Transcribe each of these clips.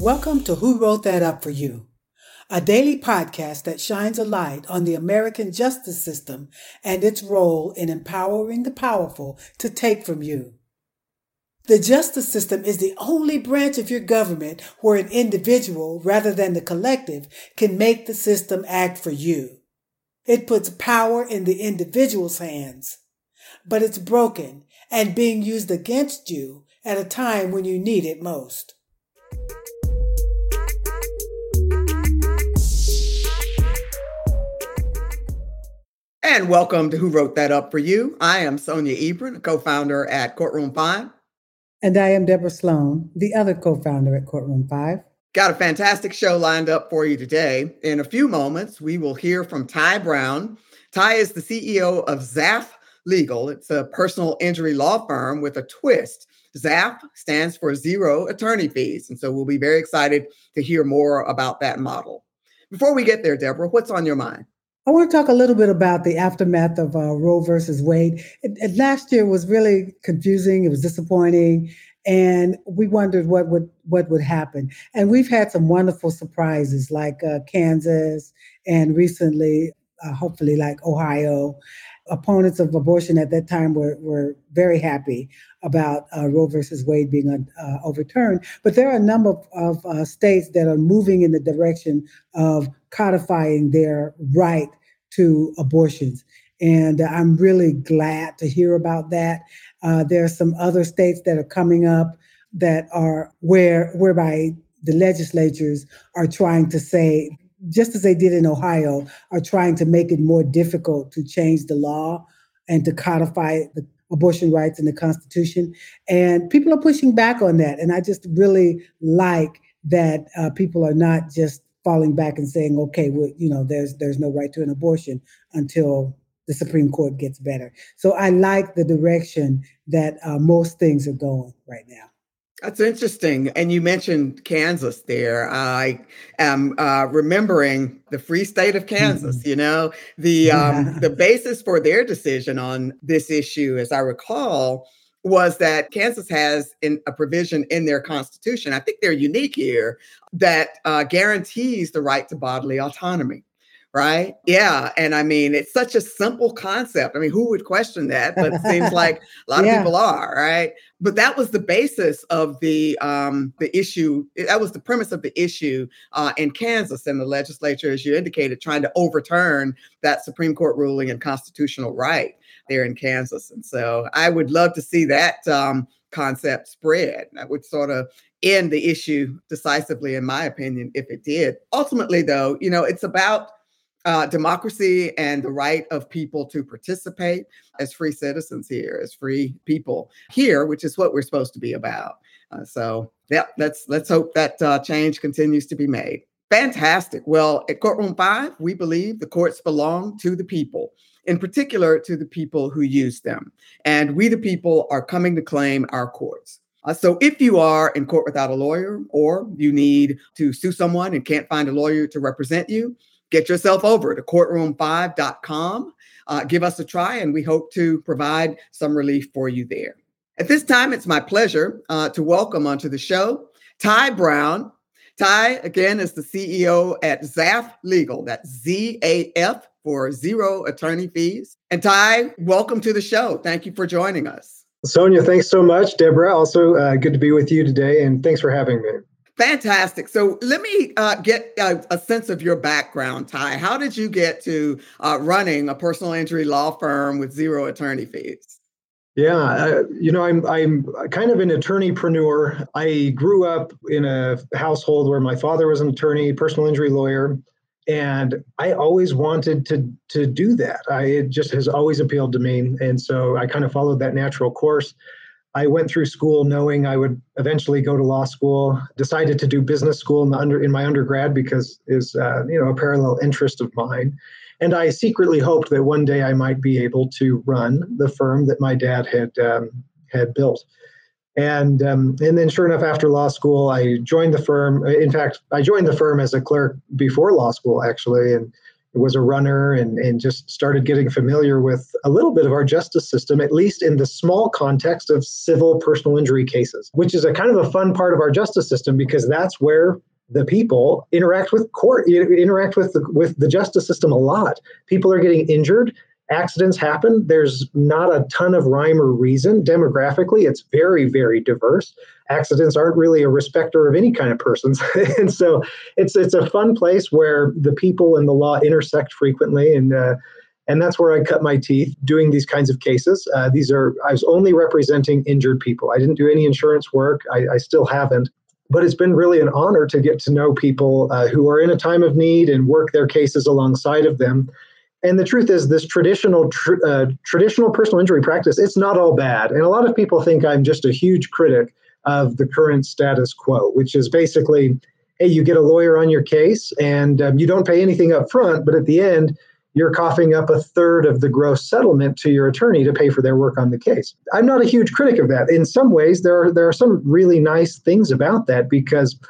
Welcome to Who Wrote That Up for You, a daily podcast that shines a light on the American justice system and its role in empowering the powerful to take from you. The justice system is the only branch of your government where an individual, rather than the collective, can make the system act for you. It puts power in the individual's hands, but it's broken and being used against you at a time when you need it most. And welcome to Who Wrote That Up for You. I am Sonia Ebron, co founder at Courtroom 5. And I am Deborah Sloan, the other co founder at Courtroom 5. Got a fantastic show lined up for you today. In a few moments, we will hear from Ty Brown. Ty is the CEO of ZAF Legal, it's a personal injury law firm with a twist. ZAF stands for Zero Attorney Fees. And so we'll be very excited to hear more about that model. Before we get there, Deborah, what's on your mind? I want to talk a little bit about the aftermath of uh, Roe versus Wade. It, it, last year was really confusing. It was disappointing, and we wondered what would what would happen. And we've had some wonderful surprises, like uh, Kansas, and recently, uh, hopefully, like Ohio. Opponents of abortion at that time were were very happy about uh, Roe versus Wade being uh, overturned. But there are a number of, of uh, states that are moving in the direction of codifying their right to abortions. And I'm really glad to hear about that. Uh, there are some other states that are coming up that are where whereby the legislatures are trying to say, just as they did in Ohio, are trying to make it more difficult to change the law and to codify the abortion rights in the Constitution. And people are pushing back on that. And I just really like that uh, people are not just falling back and saying, okay, well, you know, there's there's no right to an abortion until the Supreme Court gets better. So I like the direction that uh, most things are going right now. That's interesting. And you mentioned Kansas there. I am uh, remembering the free state of Kansas. Mm-hmm. You know, the um, yeah. the basis for their decision on this issue, as I recall, was that Kansas has in a provision in their constitution. I think they're unique here that uh, guarantees the right to bodily autonomy. Right. Yeah. And I mean, it's such a simple concept. I mean, who would question that? But it seems like a lot yeah. of people are. Right. But that was the basis of the um, the issue. That was the premise of the issue uh, in Kansas and the legislature, as you indicated, trying to overturn that Supreme Court ruling and constitutional right there in Kansas. And so I would love to see that um, concept spread. That would sort of end the issue decisively, in my opinion, if it did. Ultimately, though, you know, it's about uh, democracy and the right of people to participate as free citizens here, as free people here, which is what we're supposed to be about. Uh, so, yeah, let's let's hope that uh, change continues to be made. Fantastic. Well, at Courtroom Five, we believe the courts belong to the people in particular to the people who use them. And we, the people, are coming to claim our courts. Uh, so if you are in court without a lawyer or you need to sue someone and can't find a lawyer to represent you, get yourself over to courtroom5.com. Uh, give us a try, and we hope to provide some relief for you there. At this time, it's my pleasure uh, to welcome onto the show Ty Brown. Ty, again, is the CEO at ZAF Legal. That's Z A F for zero attorney fees. And Ty, welcome to the show. Thank you for joining us. Sonia, thanks so much. Deborah, also uh, good to be with you today, and thanks for having me. Fantastic. So let me uh, get a, a, sense of your background, Ty. How did you get to uh, running a personal injury law firm with zero attorney fees? Yeah, uh, you know, I'm I'm kind of an attorneypreneur. I grew up in a household where my father was an attorney, personal injury lawyer and I always wanted to to do that. I it just has always appealed to me, and so I kind of followed that natural course. I went through school knowing I would eventually go to law school. Decided to do business school in under in my undergrad because is uh, you know a parallel interest of mine, and I secretly hoped that one day I might be able to run the firm that my dad had um, had built. And um, and then, sure enough, after law school, I joined the firm. In fact, I joined the firm as a clerk before law school, actually, and was a runner and, and just started getting familiar with a little bit of our justice system, at least in the small context of civil personal injury cases, which is a kind of a fun part of our justice system because that's where the people interact with court, interact with the, with the justice system a lot. People are getting injured accidents happen. There's not a ton of rhyme or reason. Demographically, it's very, very diverse. Accidents aren't really a respecter of any kind of persons. and so it's it's a fun place where the people and the law intersect frequently. And uh, and that's where I cut my teeth doing these kinds of cases. Uh, these are I was only representing injured people. I didn't do any insurance work. I, I still haven't. But it's been really an honor to get to know people uh, who are in a time of need and work their cases alongside of them and the truth is this traditional tr- uh, traditional personal injury practice it's not all bad and a lot of people think i'm just a huge critic of the current status quo which is basically hey you get a lawyer on your case and um, you don't pay anything up front but at the end you're coughing up a third of the gross settlement to your attorney to pay for their work on the case. I'm not a huge critic of that. In some ways, there are there are some really nice things about that because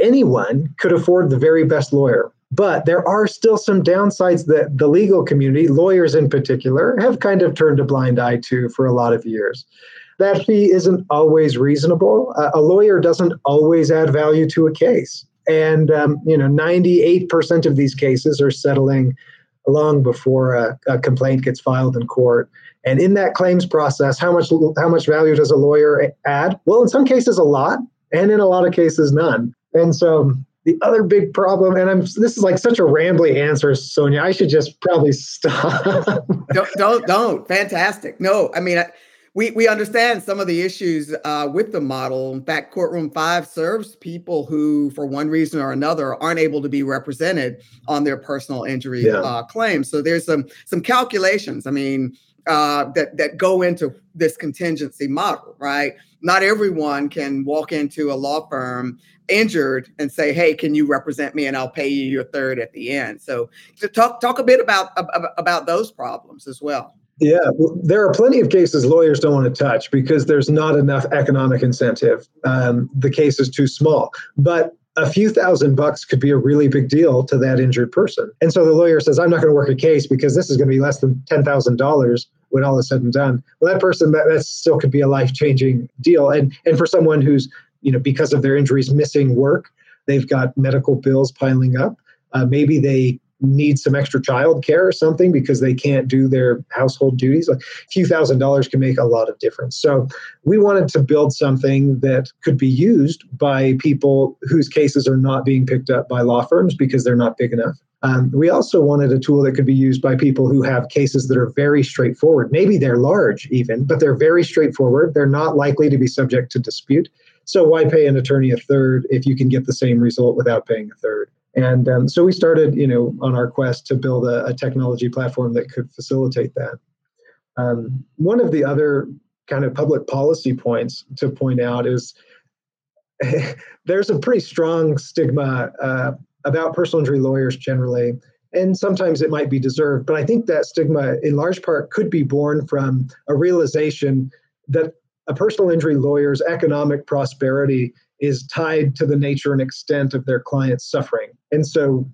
anyone could afford the very best lawyer. But there are still some downsides that the legal community, lawyers in particular, have kind of turned a blind eye to for a lot of years. That fee isn't always reasonable. Uh, a lawyer doesn't always add value to a case. And um, you know, 98% of these cases are settling long before a, a, complaint gets filed in court. And in that claims process, how much how much value does a lawyer add? Well, in some cases, a lot, and in a lot of cases, none. And so the other big problem, and I'm this is like such a rambly answer, Sonia. I should just probably stop. don't, don't, don't. Fantastic. No, I mean, I, we we understand some of the issues uh, with the model. In fact, Courtroom Five serves people who, for one reason or another, aren't able to be represented on their personal injury yeah. uh, claims. So there's some some calculations. I mean, uh, that that go into this contingency model, right? Not everyone can walk into a law firm injured and say, "Hey, can you represent me and I'll pay you your third at the end." So, to talk talk a bit about about those problems as well. Yeah, there are plenty of cases lawyers don't want to touch because there's not enough economic incentive. Um, the case is too small, but a few thousand bucks could be a really big deal to that injured person. And so the lawyer says, I'm not going to work a case because this is going to be less than $10,000 when all is said and done. Well, that person, that, that still could be a life changing deal. And, and for someone who's you know, because of their injuries, missing work. They've got medical bills piling up. Uh, maybe they need some extra child care or something because they can't do their household duties. Like a few thousand dollars can make a lot of difference. So we wanted to build something that could be used by people whose cases are not being picked up by law firms because they're not big enough. Um, we also wanted a tool that could be used by people who have cases that are very straightforward. Maybe they're large, even, but they're very straightforward. They're not likely to be subject to dispute. So why pay an attorney a third if you can get the same result without paying a third? And um, so we started, you know, on our quest to build a, a technology platform that could facilitate that. Um, one of the other kind of public policy points to point out is there's a pretty strong stigma uh, about personal injury lawyers generally, and sometimes it might be deserved. But I think that stigma, in large part, could be born from a realization that a personal injury lawyer's economic prosperity is tied to the nature and extent of their client's suffering. And so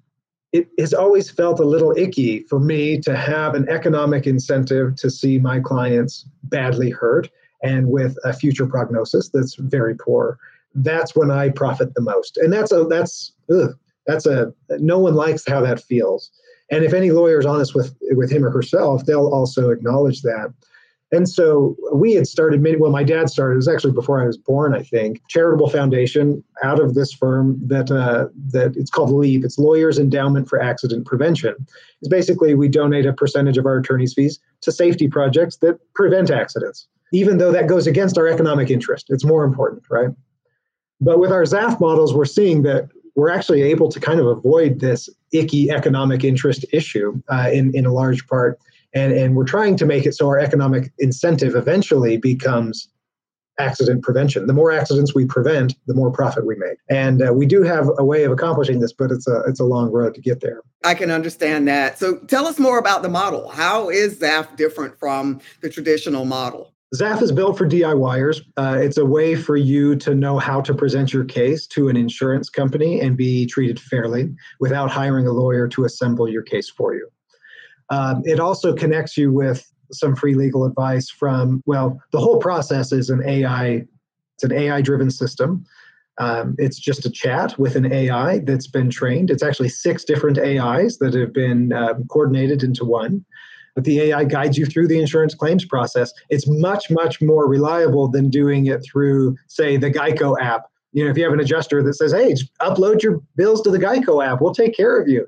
it has always felt a little icky for me to have an economic incentive to see my clients badly hurt and with a future prognosis that's very poor. That's when I profit the most. And that's a that's ugh, that's a no one likes how that feels. And if any lawyer is honest with with him or herself, they'll also acknowledge that. And so we had started, well, my dad started, it was actually before I was born, I think, charitable foundation out of this firm that, uh, that it's called LEAP. It's Lawyers Endowment for Accident Prevention. It's basically we donate a percentage of our attorney's fees to safety projects that prevent accidents, even though that goes against our economic interest. It's more important, right? But with our ZAF models, we're seeing that we're actually able to kind of avoid this icky economic interest issue uh, in, in a large part and and we're trying to make it so our economic incentive eventually becomes accident prevention. The more accidents we prevent, the more profit we make. And uh, we do have a way of accomplishing this, but it's a it's a long road to get there. I can understand that. So tell us more about the model. How is ZAF different from the traditional model? Zaf is built for DIYers. Uh, it's a way for you to know how to present your case to an insurance company and be treated fairly without hiring a lawyer to assemble your case for you. Um, it also connects you with some free legal advice from, well, the whole process is an AI, it's an AI driven system. Um, it's just a chat with an AI that's been trained. It's actually six different AIs that have been um, coordinated into one but the AI guides you through the insurance claims process. It's much, much more reliable than doing it through, say, the Geico app. You know, if you have an adjuster that says, "Hey, upload your bills to the Geico app, we'll take care of you,"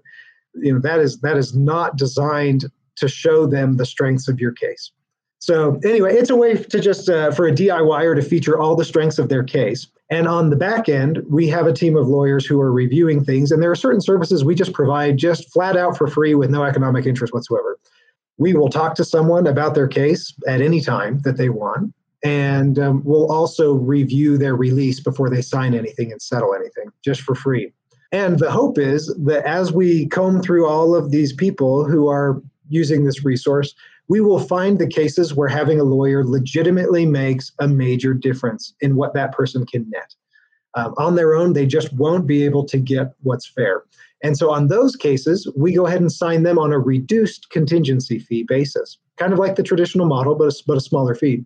you know that is that is not designed to show them the strengths of your case. So anyway, it's a way to just uh, for a DIYer to feature all the strengths of their case. And on the back end, we have a team of lawyers who are reviewing things, and there are certain services we just provide just flat out for free with no economic interest whatsoever we will talk to someone about their case at any time that they want and um, we'll also review their release before they sign anything and settle anything just for free. And the hope is that as we comb through all of these people who are using this resource we will find the cases where having a lawyer legitimately makes a major difference in what that person can net. Um, on their own they just won't be able to get what's fair and so on those cases, we go ahead and sign them on a reduced contingency fee basis, kind of like the traditional model, but a, but a smaller fee.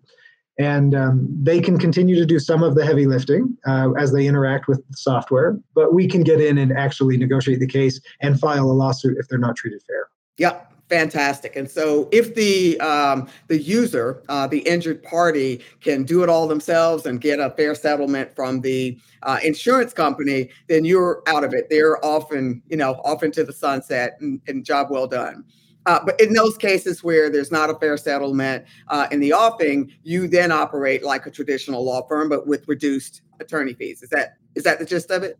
And um, they can continue to do some of the heavy lifting uh, as they interact with the software, but we can get in and actually negotiate the case and file a lawsuit if they're not treated fair. Yep, fantastic. And so, if the um, the user, uh, the injured party, can do it all themselves and get a fair settlement from the uh, insurance company, then you're out of it. They're often, you know, off into the sunset, and, and job well done. Uh, but in those cases where there's not a fair settlement uh, in the offing, you then operate like a traditional law firm, but with reduced attorney fees. Is that is that the gist of it?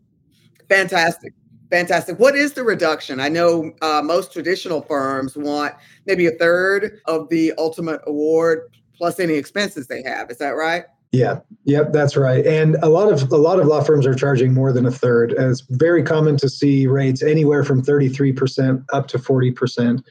Fantastic. Fantastic. What is the reduction? I know uh, most traditional firms want maybe a third of the ultimate award plus any expenses they have. Is that right? Yeah, yep, that's right. And a lot of a lot of law firms are charging more than a third. It's very common to see rates anywhere from 33% up to 40%.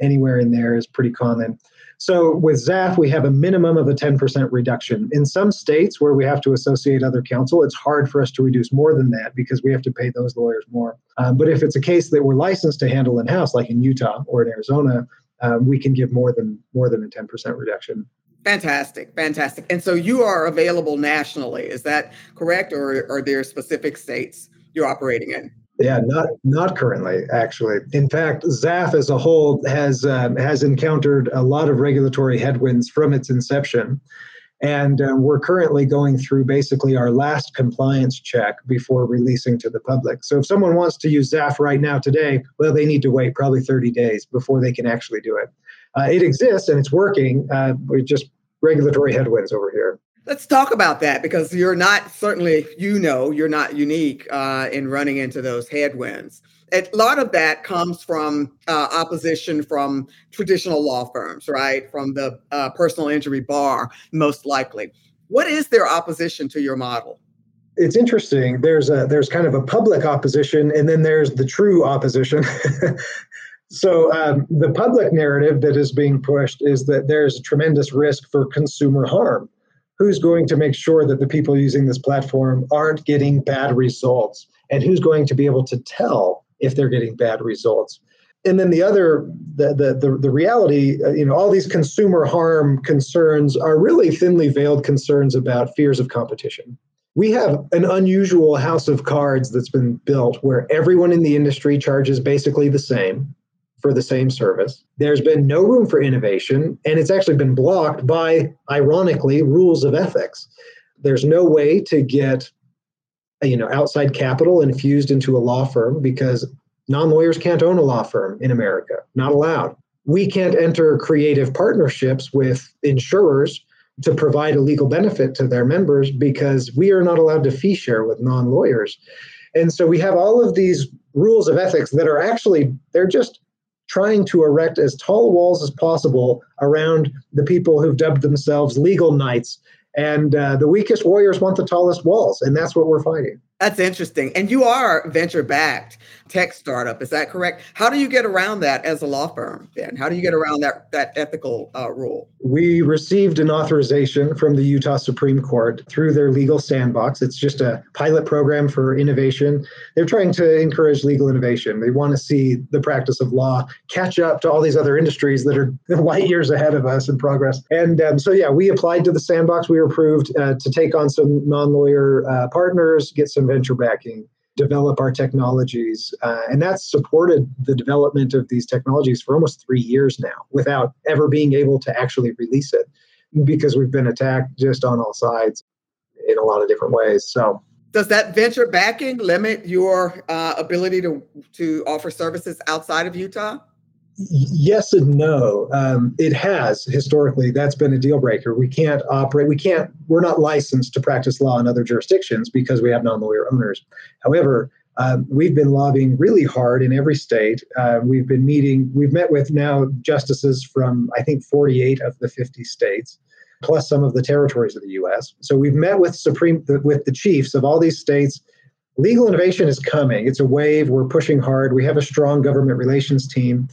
Anywhere in there is pretty common. So with ZAF, we have a minimum of a 10% reduction. In some states where we have to associate other counsel, it's hard for us to reduce more than that because we have to pay those lawyers more. Um, but if it's a case that we're licensed to handle in house, like in Utah or in Arizona, um, we can give more than more than a 10% reduction. Fantastic, fantastic. And so you are available nationally, is that correct, or are there specific states you're operating in? Yeah, not not currently, actually. In fact, ZAF as a whole has um, has encountered a lot of regulatory headwinds from its inception, and uh, we're currently going through basically our last compliance check before releasing to the public. So, if someone wants to use ZAF right now today, well, they need to wait probably 30 days before they can actually do it. Uh, it exists and it's working. Uh, we're just regulatory headwinds over here. Let's talk about that because you're not certainly, you know, you're not unique uh, in running into those headwinds. A lot of that comes from uh, opposition from traditional law firms, right? From the uh, personal injury bar, most likely. What is their opposition to your model? It's interesting. There's a there's kind of a public opposition, and then there's the true opposition. So um, the public narrative that is being pushed is that there's a tremendous risk for consumer harm who's going to make sure that the people using this platform aren't getting bad results? And who's going to be able to tell if they're getting bad results? And then the other the the the, the reality uh, you know all these consumer harm concerns are really thinly veiled concerns about fears of competition. We have an unusual house of cards that's been built where everyone in the industry charges basically the same for the same service. There's been no room for innovation, and it's actually been blocked by, ironically, rules of ethics. There's no way to get you know outside capital infused into a law firm because non-lawyers can't own a law firm in America. Not allowed. We can't enter creative partnerships with insurers to provide a legal benefit to their members because we are not allowed to fee share with non-lawyers. And so we have all of these rules of ethics that are actually they're just trying to erect as tall walls as possible around the people who've dubbed themselves legal knights. And uh, the weakest warriors want the tallest walls, and that's what we're fighting. That's interesting. And you are venture backed tech startup, is that correct? How do you get around that as a law firm, Ben? How do you get around that that ethical uh, rule? We received an authorization from the Utah Supreme Court through their legal sandbox. It's just a pilot program for innovation. They're trying to encourage legal innovation. They want to see the practice of law catch up to all these other industries that are light years ahead of us in progress. And um, so, yeah, we applied to the sandbox. We were approved uh, to take on some non lawyer uh, partners, get some venture backing, develop our technologies. Uh, and that's supported the development of these technologies for almost three years now without ever being able to actually release it because we've been attacked just on all sides in a lot of different ways. So, does that venture backing limit your uh, ability to to offer services outside of Utah? Yes and no. Um, it has historically. That's been a deal breaker. We can't operate. We can't. We're not licensed to practice law in other jurisdictions because we have non-lawyer owners. However, um, we've been lobbying really hard in every state. Uh, we've been meeting. We've met with now justices from I think 48 of the 50 states, plus some of the territories of the U.S. So we've met with supreme with the chiefs of all these states. Legal innovation is coming. It's a wave. We're pushing hard. We have a strong government relations team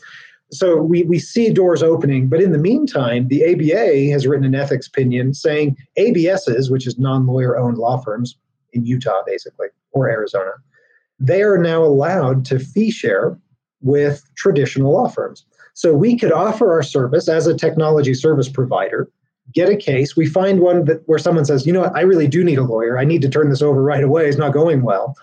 so we, we see doors opening, but in the meantime, the ABA has written an ethics opinion saying ABSs, which is non lawyer owned law firms in Utah, basically, or Arizona, they are now allowed to fee share with traditional law firms. So we could offer our service as a technology service provider, get a case. We find one that where someone says, you know what, I really do need a lawyer. I need to turn this over right away. It's not going well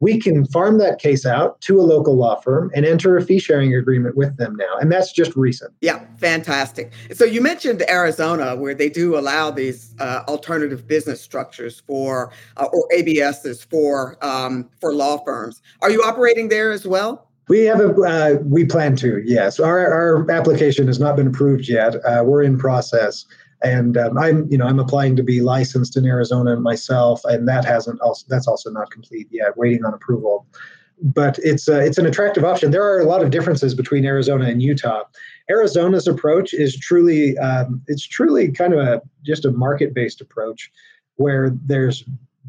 we can farm that case out to a local law firm and enter a fee sharing agreement with them now. And that's just recent. Yeah, fantastic. So you mentioned Arizona, where they do allow these uh, alternative business structures for uh, or ABSs for um, for law firms. Are you operating there as well? We have a uh, we plan to yes. Our our application has not been approved yet. Uh, we're in process and um, I'm you know I'm applying to be licensed in Arizona myself, and that hasn't also that's also not complete yet, waiting on approval. But it's uh, it's an attractive option. There are a lot of differences between Arizona and Utah. Arizona's approach is truly um, it's truly kind of a just a market based approach, where there's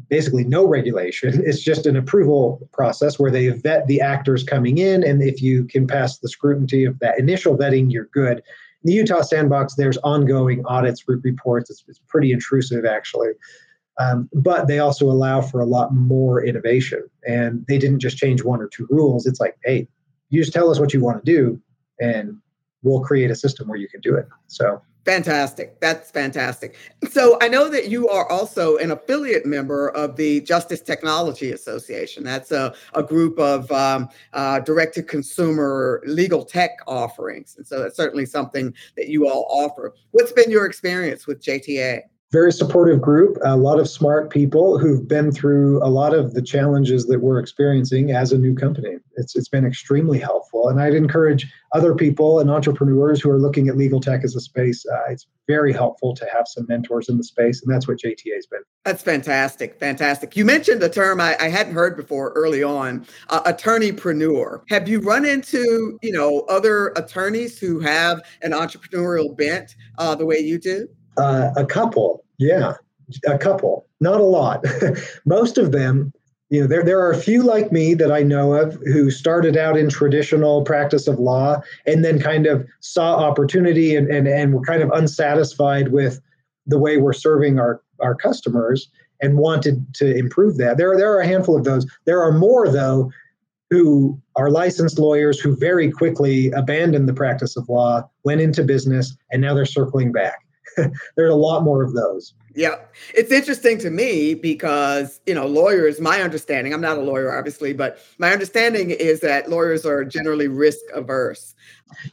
basically no regulation. It's just an approval process where they vet the actors coming in, and if you can pass the scrutiny of that initial vetting, you're good the Utah sandbox, there's ongoing audits, reports. It's, it's pretty intrusive, actually. Um, but they also allow for a lot more innovation. And they didn't just change one or two rules. It's like, hey, you just tell us what you want to do, and we'll create a system where you can do it. So Fantastic. That's fantastic. So I know that you are also an affiliate member of the Justice Technology Association. That's a, a group of um, uh, direct to consumer legal tech offerings. And so that's certainly something that you all offer. What's been your experience with JTA? Very supportive group, a lot of smart people who've been through a lot of the challenges that we're experiencing as a new company. It's, it's been extremely helpful. And I'd encourage other people and entrepreneurs who are looking at legal tech as a space, uh, it's very helpful to have some mentors in the space. And that's what JTA has been. That's fantastic. Fantastic. You mentioned a term I, I hadn't heard before early on, uh, attorneypreneur. Have you run into, you know, other attorneys who have an entrepreneurial bent uh, the way you do? Uh, a couple, yeah, a couple, not a lot. Most of them, you know, there, there are a few like me that I know of who started out in traditional practice of law and then kind of saw opportunity and, and, and were kind of unsatisfied with the way we're serving our, our customers and wanted to improve that. There, there are a handful of those. There are more, though, who are licensed lawyers who very quickly abandoned the practice of law, went into business, and now they're circling back. there's a lot more of those. Yeah. It's interesting to me because, you know, lawyers, my understanding, I'm not a lawyer, obviously, but my understanding is that lawyers are generally risk averse.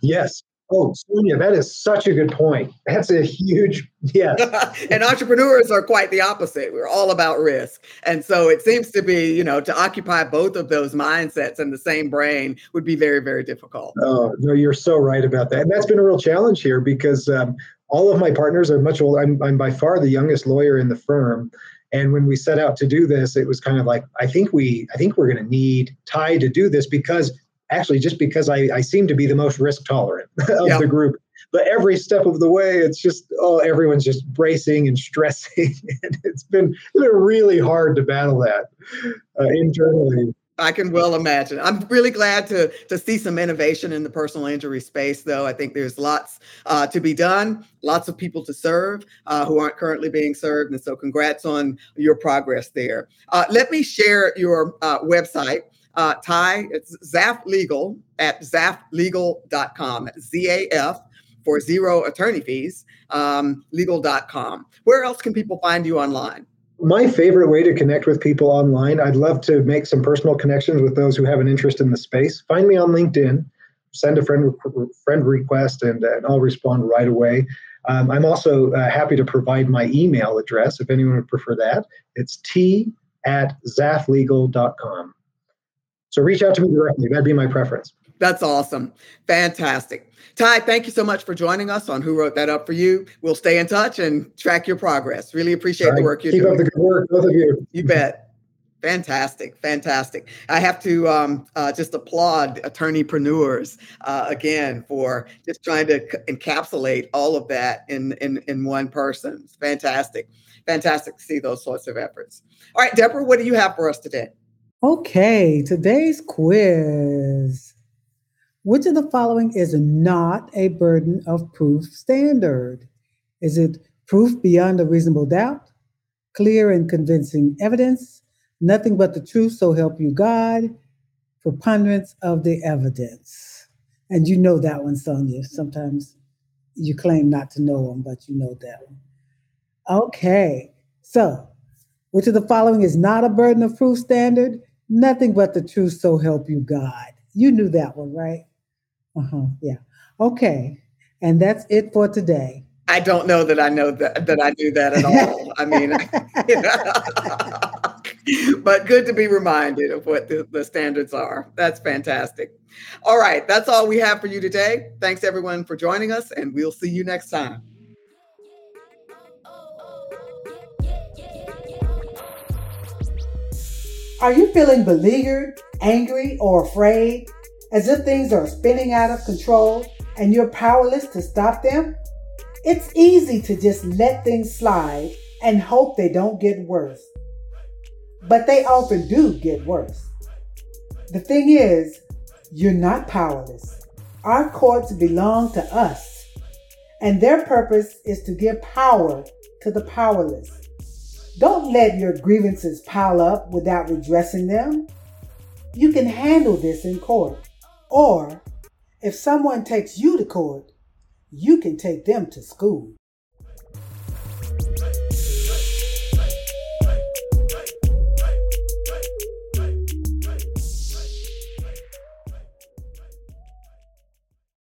Yes. Oh, Sonia, that is such a good point. That's a huge yes. and entrepreneurs are quite the opposite. We're all about risk. And so it seems to be, you know, to occupy both of those mindsets in the same brain would be very, very difficult. Oh, no, you're so right about that. And that's been a real challenge here because um, all of my partners are much older. I'm, I'm by far the youngest lawyer in the firm. And when we set out to do this, it was kind of like, I think we, I think we're going to need Ty to do this because actually, just because I, I seem to be the most risk tolerant of yep. the group. but every step of the way, it's just oh, everyone's just bracing and stressing, and it's been, it's been really hard to battle that uh, internally. I can well imagine. I'm really glad to to see some innovation in the personal injury space, though. I think there's lots uh, to be done, lots of people to serve uh, who aren't currently being served, and so congrats on your progress there. Uh, let me share your uh, website. Uh, Ty, it's Zaf Legal at zaflegal.com. Z A F for zero attorney fees, um, legal.com. Where else can people find you online? My favorite way to connect with people online, I'd love to make some personal connections with those who have an interest in the space. Find me on LinkedIn, send a friend friend request, and, and I'll respond right away. Um, I'm also uh, happy to provide my email address if anyone would prefer that. It's t at zaflegal.com. So reach out to me directly. That'd be my preference. That's awesome. Fantastic. Ty, thank you so much for joining us on Who Wrote That Up for You. We'll stay in touch and track your progress. Really appreciate right. the work you're Keep doing. Keep up the good work, both of you. You bet. Fantastic, fantastic. I have to um, uh, just applaud attorneypreneurs uh, again for just trying to c- encapsulate all of that in, in, in one person. It's fantastic, fantastic to see those sorts of efforts. All right, Deborah, what do you have for us today? Okay, today's quiz. Which of the following is not a burden of proof standard? Is it proof beyond a reasonable doubt, clear and convincing evidence, nothing but the truth, so help you God, preponderance of the evidence? And you know that one, Sonia. Sometimes you claim not to know them, but you know that one. Okay, so which of the following is not a burden of proof standard? Nothing but the truth, so help you God. You knew that one, right? Uh-huh. Yeah. Okay. And that's it for today. I don't know that I know that that I do that at all. I mean, but good to be reminded of what the, the standards are. That's fantastic. All right, that's all we have for you today. Thanks everyone for joining us, and we'll see you next time. Are you feeling beleaguered, angry, or afraid? As if things are spinning out of control and you're powerless to stop them? It's easy to just let things slide and hope they don't get worse. But they often do get worse. The thing is, you're not powerless. Our courts belong to us, and their purpose is to give power to the powerless. Don't let your grievances pile up without redressing them. You can handle this in court. Or if someone takes you to court, you can take them to school.